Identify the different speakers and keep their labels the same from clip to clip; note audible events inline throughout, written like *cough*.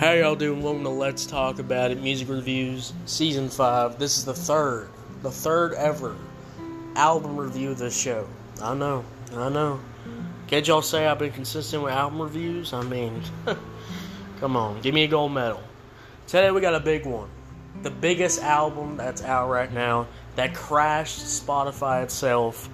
Speaker 1: How y'all doing? Welcome to Let's Talk About It Music Reviews Season 5. This is the third, the third ever album review of this show. I know, I know. Can't y'all say I've been consistent with album reviews? I mean, *laughs* come on, give me a gold medal. Today we got a big one. The biggest album that's out right now that crashed Spotify itself.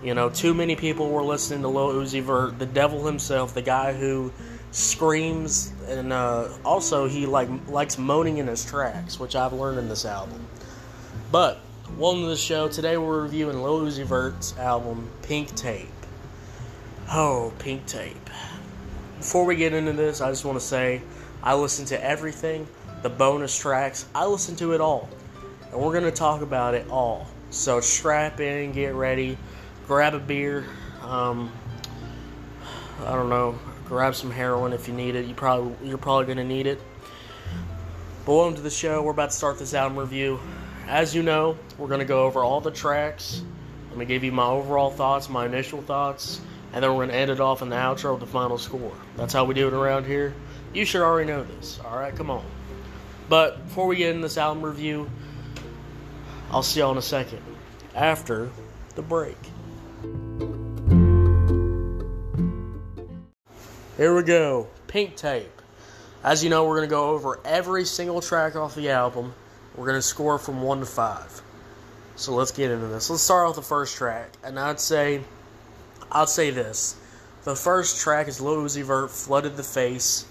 Speaker 1: You know, too many people were listening to Lil Uzi Vert, the devil himself, the guy who screams and uh, also he like likes moaning in his tracks, which I've learned in this album. But welcome to the show. Today we're reviewing Lil Uzi Vert's album Pink Tape. Oh, Pink Tape. Before we get into this, I just want to say I listen to everything, the bonus tracks. I listen to it all, and we're gonna talk about it all. So strap in, get ready, grab a beer. Um, I don't know grab some heroin if you need it. You probably you're probably gonna need it. But welcome to the show. We're about to start this album review. As you know, we're gonna go over all the tracks. I'm gonna give you my overall thoughts, my initial thoughts, and then we're gonna end it off in the outro with the final score. That's how we do it around here. You should already know this. All right, come on. But before we get into this album review, I'll see y'all in a second after the break. Here we go. Pink Tape. As you know, we're going to go over every single track off the album. We're going to score from 1 to 5. So let's get into this. Let's start off the first track. And I'd say, I'd say this. The first track is Lil Uzi Vert, Flooded the Face.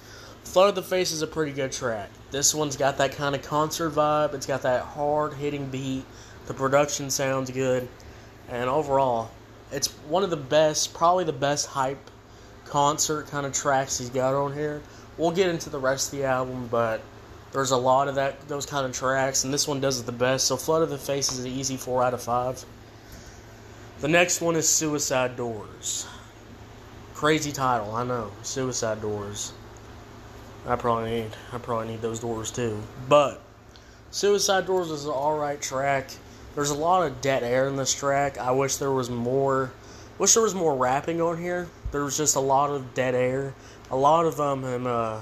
Speaker 1: Flooded the Face is a pretty good track. This one's got that kind of concert vibe. It's got that hard hitting beat. The production sounds good. And overall, it's one of the best, probably the best hype concert kind of tracks he's got on here. We'll get into the rest of the album, but there's a lot of that those kind of tracks, and this one does it the best. So Flooded the Face is an easy four out of five. The next one is Suicide Doors. Crazy title, I know. Suicide Doors. I probably need I probably need those doors too. But Suicide Doors is an alright track. There's a lot of dead air in this track. I wish there was more wish there was more rapping on here there was just a lot of dead air. Aye lot of um, him uh,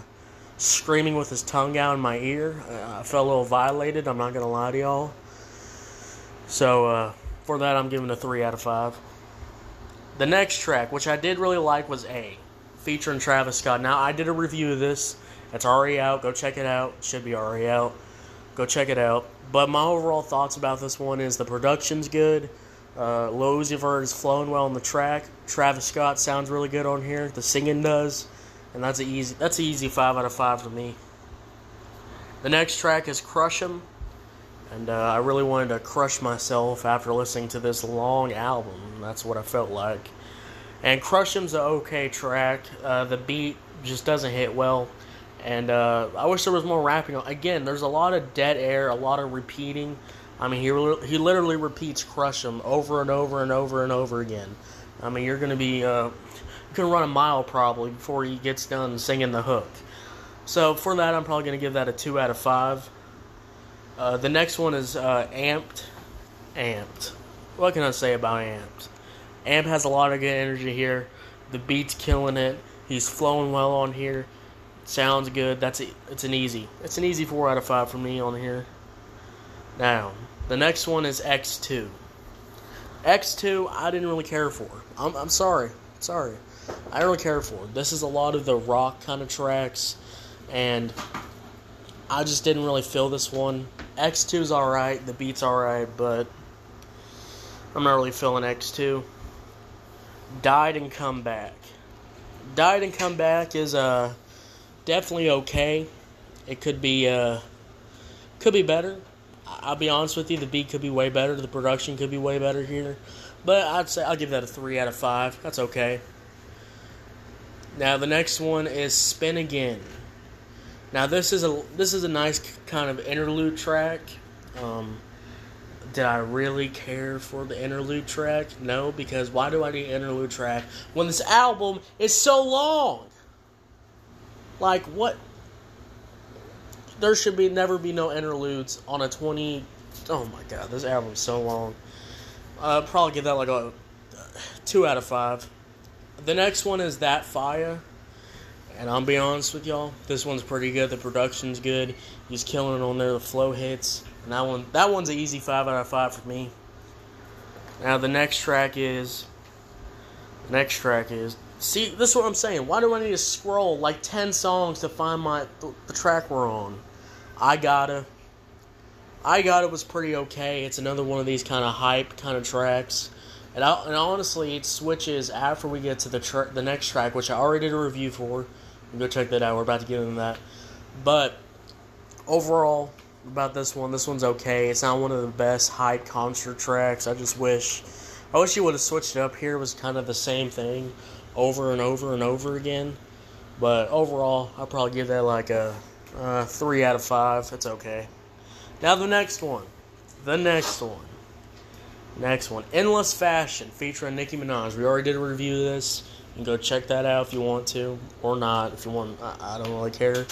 Speaker 1: screaming with his tongue out in my ear. Uh, I felt a little violated. I'm not gonna lie to y'all. So uh, for that, I'm giving a three out of five. The next track, which I did really like, was A, featuring Travis Scott. Now I did a review of this. It's already out. Go check it out. Should be already out. Go check it out. But my overall thoughts about this one is the production's good. Uh, Uzi Vert is flowing well on the track. Travis Scott sounds really good on here. The singing does, and that's an easy that's an easy five out of five for me. The next track is Crush 'Em, and uh, I really wanted to crush myself after listening to this long album. That's what I felt like. And Crush 'Em's an okay track. Uh, the beat just doesn't hit well, and uh, I wish there was more rapping. On again, there's a lot of dead air, a lot of repeating. I mean, he he literally repeats "crush him" over and over and over and over again. I mean, you're gonna be uh, you can run a mile probably before he gets done singing the hook. So for that, I'm probably gonna give that a two out of five. Uh, the next one is uh, Amped. Amped. What can I say about Amped? Amp has a lot of good energy here. The beat's killing it. He's flowing well on here. Sounds good. That's a, it's an easy. It's an easy four out of five for me on here. Now, the next one is X2. X2, I didn't really care for. I'm, I'm sorry. Sorry. I don't really care for. This is a lot of the rock kind of tracks, and I just didn't really feel this one. X2 is alright, the beat's alright, but I'm not really feeling X2. Died and Come Back. Died and Come Back is uh, definitely okay. It could be uh, could be better. I'll be honest with you, the beat could be way better, the production could be way better here, but I'd say I'll give that a three out of five. That's okay. Now the next one is "Spin Again." Now this is a this is a nice kind of interlude track. Um, did I really care for the interlude track? No, because why do I need an interlude track when this album is so long? Like what? There should be never be no interludes on a 20 oh my god this album's so long uh probably give that like a two out of five the next one is that fire And I'll be honest with y'all, this one's pretty good. The production's good. He's killing it on there. The flow hits. And that one, that one's an easy five out of five for me. Now the next track is. Next track is. See, this is what I'm saying. Why do I need to scroll like ten songs to find my the, track we're on? I gotta. I got it was pretty okay. It's another one of these kind of hype kind of tracks. And, I, and honestly, it switches after we get to the tra- the next track, which I already did a review for. Go check that out. We're about to get into that. But overall, about this one, this one's okay. It's not one of the best hype concert tracks. I just wish, I wish you would have switched it up. Here it was kind of the same thing, over and over and over again. But overall, I'll probably give that like a, a three out of five. It's okay. Now the next one, the next one. Next one, Endless Fashion, featuring Nicki Minaj. We already did a review of this. You can go check that out if you want to, or not. If you want, I, I don't really care.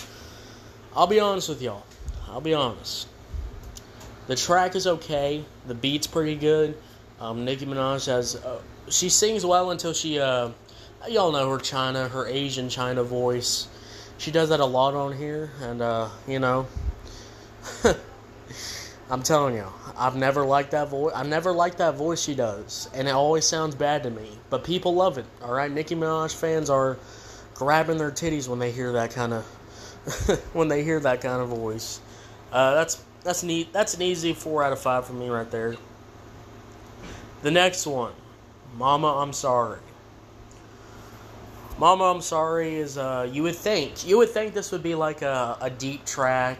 Speaker 1: I'll be honest with y'all. I'll be honest. The track is okay. The beat's pretty good. Um, Nicki Minaj has, uh, she sings well until she, uh, y'all know her China, her Asian China voice. She does that a lot on here, and uh, you know. *laughs* I'm telling you, I've never liked that voice. I've never liked that voice she does, and it always sounds bad to me. But people love it. All right, Nicki Minaj fans are grabbing their titties when they hear that kind of *laughs* when they hear that kind of voice. Uh, that's that's neat. That's an easy four out of five for me right there. The next one, Mama, I'm sorry. Mama, I'm sorry is uh, you would think you would think this would be like a, a deep track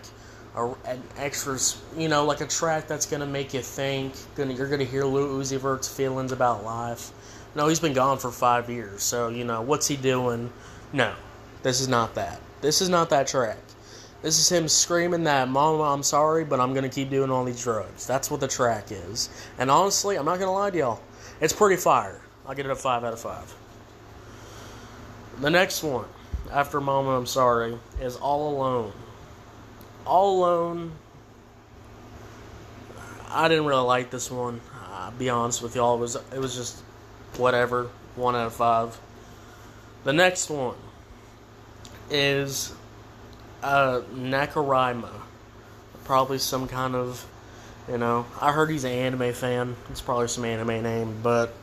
Speaker 1: a, an extra, you know, like a track that's gonna make you think. Gonna you're gonna hear Lil Uzi Vert's feelings about life. No, he's been gone for five years, so you know what's he doing? No, this is not that. This is not that track. This is him screaming that, "Mama, I'm sorry, but I'm gonna keep doing all these drugs." That's what the track is. And honestly, I'm not gonna lie to y'all, it's pretty fire. I'll get it a five out of five. The next one, after Mama, I'm sorry, is All Alone all Alone. I didn't really like this one. I'll be honest with y'all. It was it was just whatever. One out of five. The next one is uh, Nakamura. Probably some kind of, you know. I heard he's an anime fan. It's probably some anime name, but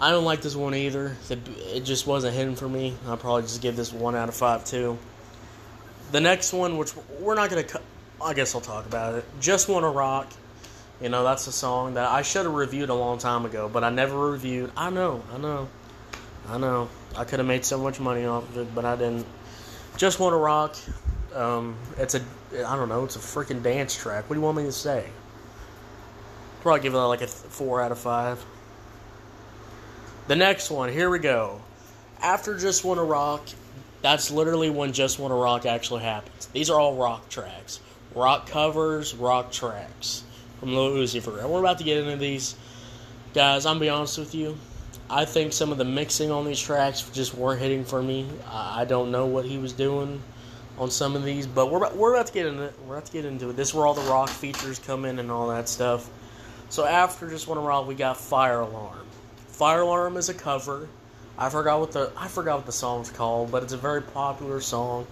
Speaker 1: I don't like this one either. It just wasn't hidden for me. I'll probably just give this one out of five too. The next one, which we're not going to, I guess I'll talk about it. Just Wanna Rock. You know, that's a song that I should have reviewed a long time ago, but I never reviewed. I know, I know, I know. I could have made so much money off of it, but I didn't. Just Wanna Rock. Um, it's a, I don't know, it's a freaking dance track. What do you want me to say? Probably give it like a four out of five. The next one, here we go. After Just Wanna Rock that's literally when Just Wanna Rock actually happens. These are all rock tracks. Rock covers, rock tracks from Lil Uzi Vert. We're about to get into these. Guys, I'm gonna be honest with you. I think some of the mixing on these tracks just weren't hitting for me. I don't know what he was doing on some of these, but we're about, we're about to get into it. We're about to get into it. This is where all the rock features come in and all that stuff. So after Just Wanna Rock, we got Fire Alarm. Fire Alarm is a cover I forgot what the I forgot what the song's called, but it's a very popular song.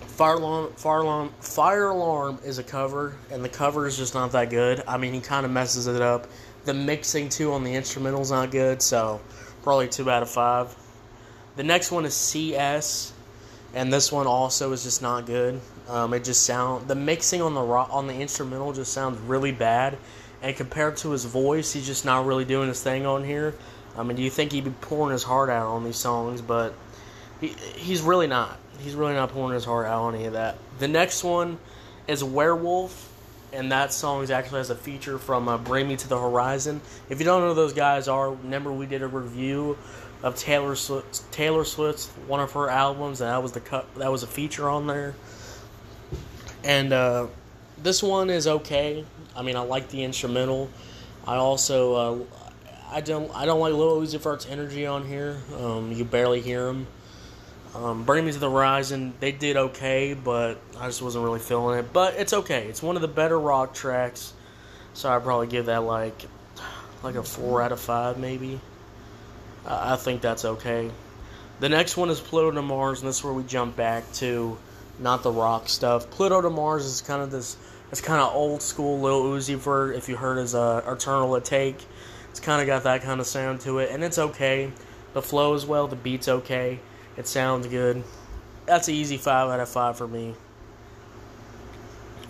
Speaker 1: Fire alarm, fire alarm, fire alarm is a cover, and the cover is just not that good. I mean, he kind of messes it up. The mixing too on the instrumental's not good, so probably two out of five. The next one is CS, and this one also is just not good. Um, it just sound the mixing on the rock, on the instrumental just sounds really bad, and compared to his voice, he's just not really doing his thing on here. I mean, do you think he'd be pouring his heart out on these songs? But he, he's really not. He's really not pouring his heart out on any of that. The next one is Werewolf, and that song actually has a feature from uh, Bring Me to the Horizon. If you don't know who those guys are, remember we did a review of Taylor Swift, Taylor Swift's one of her albums, and that was the cut. That was a feature on there. And uh, this one is okay. I mean, I like the instrumental. I also uh, I don't I don't like Lil Uzi Vert's energy on here. Um, you barely hear him. Um, Bring Me to the Horizon, they did okay, but I just wasn't really feeling it. But it's okay. It's one of the better rock tracks, so I'd probably give that like like a four out of five, maybe. I think that's okay. The next one is Pluto to Mars, and this is where we jump back to not the rock stuff. Pluto to Mars is kind of this, it's kind of old school Lil Uzi Vert. If you heard his uh, Eternal Atake, it's kind of got that kind of sound to it, and it's okay. The flow is well, the beat's okay, it sounds good. That's an easy five out of five for me.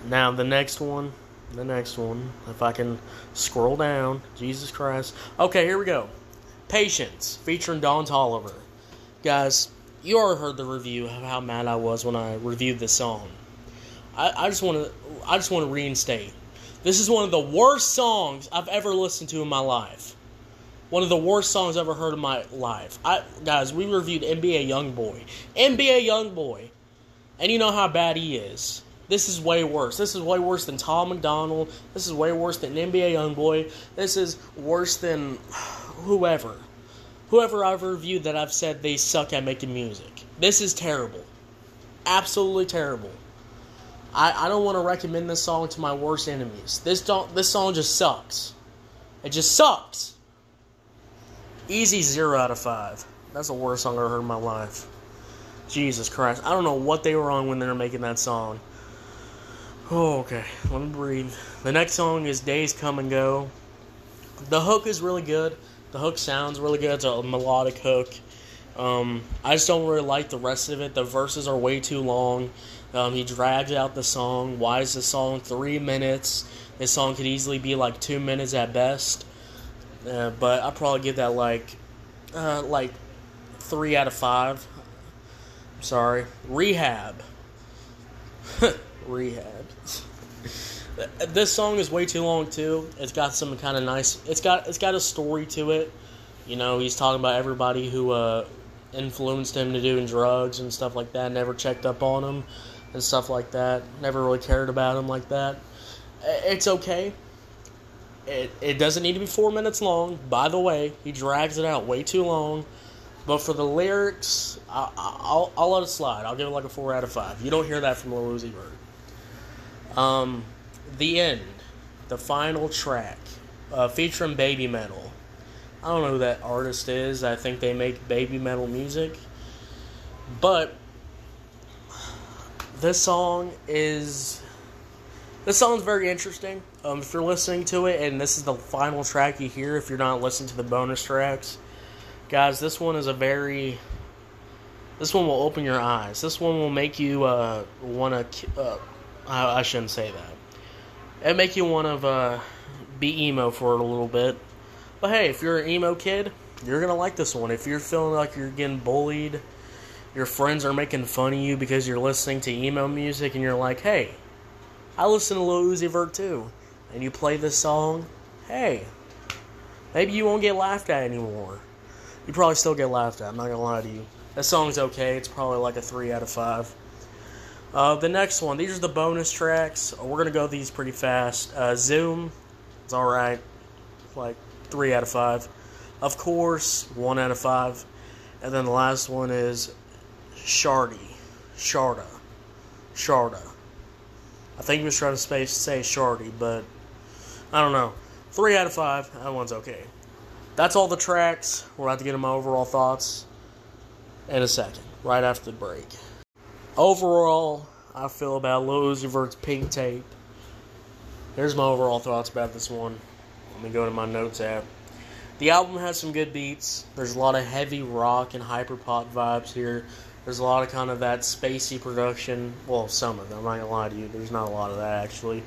Speaker 1: Now the next one, the next one, if I can scroll down, Jesus Christ. Okay, here we go. Patience, featuring Don Toliver. Guys, you already heard the review of how mad I was when I reviewed this song. I, I just want to, I just want to reinstate. This is one of the worst songs I've ever listened to in my life. One of the worst songs I've ever heard in my life. I guys, we reviewed NBA YoungBoy, NBA YoungBoy, and you know how bad he is. This is way worse. This is way worse than Tom MacDonald. This is way worse than NBA YoungBoy. This is worse than whoever. Whoever I've reviewed that I've said they suck at making music. This is terrible. Absolutely terrible. I, I don't want to recommend this song to my worst enemies. This don't this song just sucks. It just sucks. Easy zero out of five. That's the worst song I've heard in my life. Jesus Christ. I don't know what they were on when they were making that song. Oh, okay. Let me breathe. The next song is Days Come and Go. The hook is really good. The hook sounds really good. It's a melodic hook. Um, I just don't really like the rest of it. The verses are way too long. Um, he drags out the song. Why is the song three minutes? This song could easily be like two minutes at best. Uh, but I probably give that like, uh, like three out of five. I'm sorry. Rehab. *laughs* Rehab. this song is way too long too. It's got some kind of nice. It's got it's got a story to it. You know, he's talking about everybody who uh, influenced him to doing drugs and stuff like that. Never checked up on him and stuff like that. Never really cared about him like that. It's okay. It, it doesn't need to be four minutes long. By the way, he drags it out way too long. But for the lyrics, I, will I'll let it slide. I'll give it like a four out of five. You don't hear that from Lil Uzi Vert. Um, the end, the final track, uh, featuring Babymetal. I don't know who that artist is. I think they make baby metal music, but this song is this song's very interesting. Um, if you're listening to it, and this is the final track you hear, if you're not listening to the bonus tracks, guys, this one is a very this one will open your eyes. This one will make you uh, want to. Uh, I, I, shouldn't say that. It make you want to uh, be emo for a little bit. But hey, if you're an emo kid, you're gonna like this one. If you're feeling like you're getting bullied, your friends are making fun of you because you're listening to emo music, and you're like, hey, I listen to Lil Uzi Vert too, and you play this song, hey, maybe you won't get laughed at anymore. You probably still get laughed at. I'm not gonna lie to you. That song's okay. It's probably like a three out of five. Uh, the next one. These are the bonus tracks. We're gonna go these pretty fast. Uh, Zoom. It's all right. Like three out of five. Of course, one out of five. And then the last one is Shardy. Sharda. Sharda. I think he was trying to say, say Shardy, but I don't know. Three out of five. That one's okay. That's all the tracks. We're about to get into my overall thoughts in a second, right after the break. Overall, I feel about Lil Uzi Vert's Pink Tape. Here's my overall thoughts about this one. Let me go to my notes app. The album has some good beats. There's a lot of heavy rock and hyperpop vibes here. There's a lot of kind of that spacey production. Well, some of them. I'm not gonna lie to you. There's not a lot of that actually.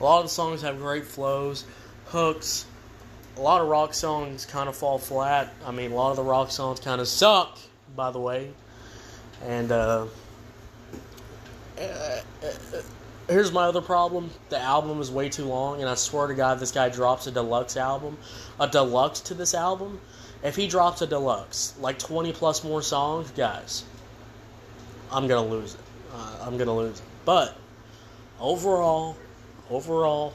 Speaker 1: A lot of the songs have great flows, hooks. A lot of rock songs kind of fall flat. I mean, a lot of the rock songs kind of suck, by the way. And uh, here's my other problem: the album is way too long, and I swear to God, this guy drops a deluxe album, a deluxe to this album. If he drops a deluxe, like 20 plus more songs, guys, I'm gonna lose it. Uh, I'm gonna lose it. But overall, overall,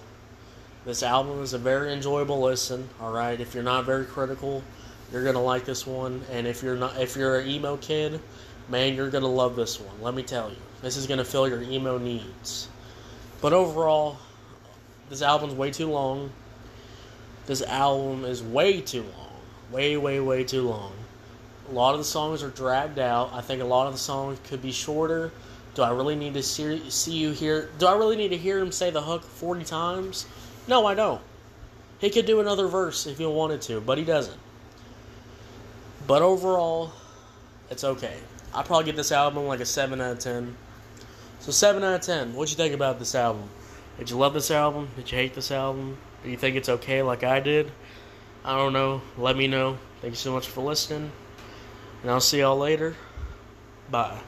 Speaker 1: this album is a very enjoyable listen. All right, if you're not very critical, you're gonna like this one. And if you're not, if you're an emo kid, man, you're gonna love this one. Let me tell you, this is gonna fill your emo needs. But overall, this album's way too long. This album is way too long. Way, way, way too long. A lot of the songs are dragged out. I think a lot of the songs could be shorter. Do I really need to see, see you here? Do I really need to hear him say the hook 40 times? No, I don't. He could do another verse if he wanted to, but he doesn't. But overall, it's okay. I probably give this album like a 7 out of 10. So 7 out of 10. What'd you think about this album? Did you love this album? Did you hate this album? Do you think it's okay like I did? I don't know. Let me know. Thank you so much for listening. And I'll see y'all later. Bye.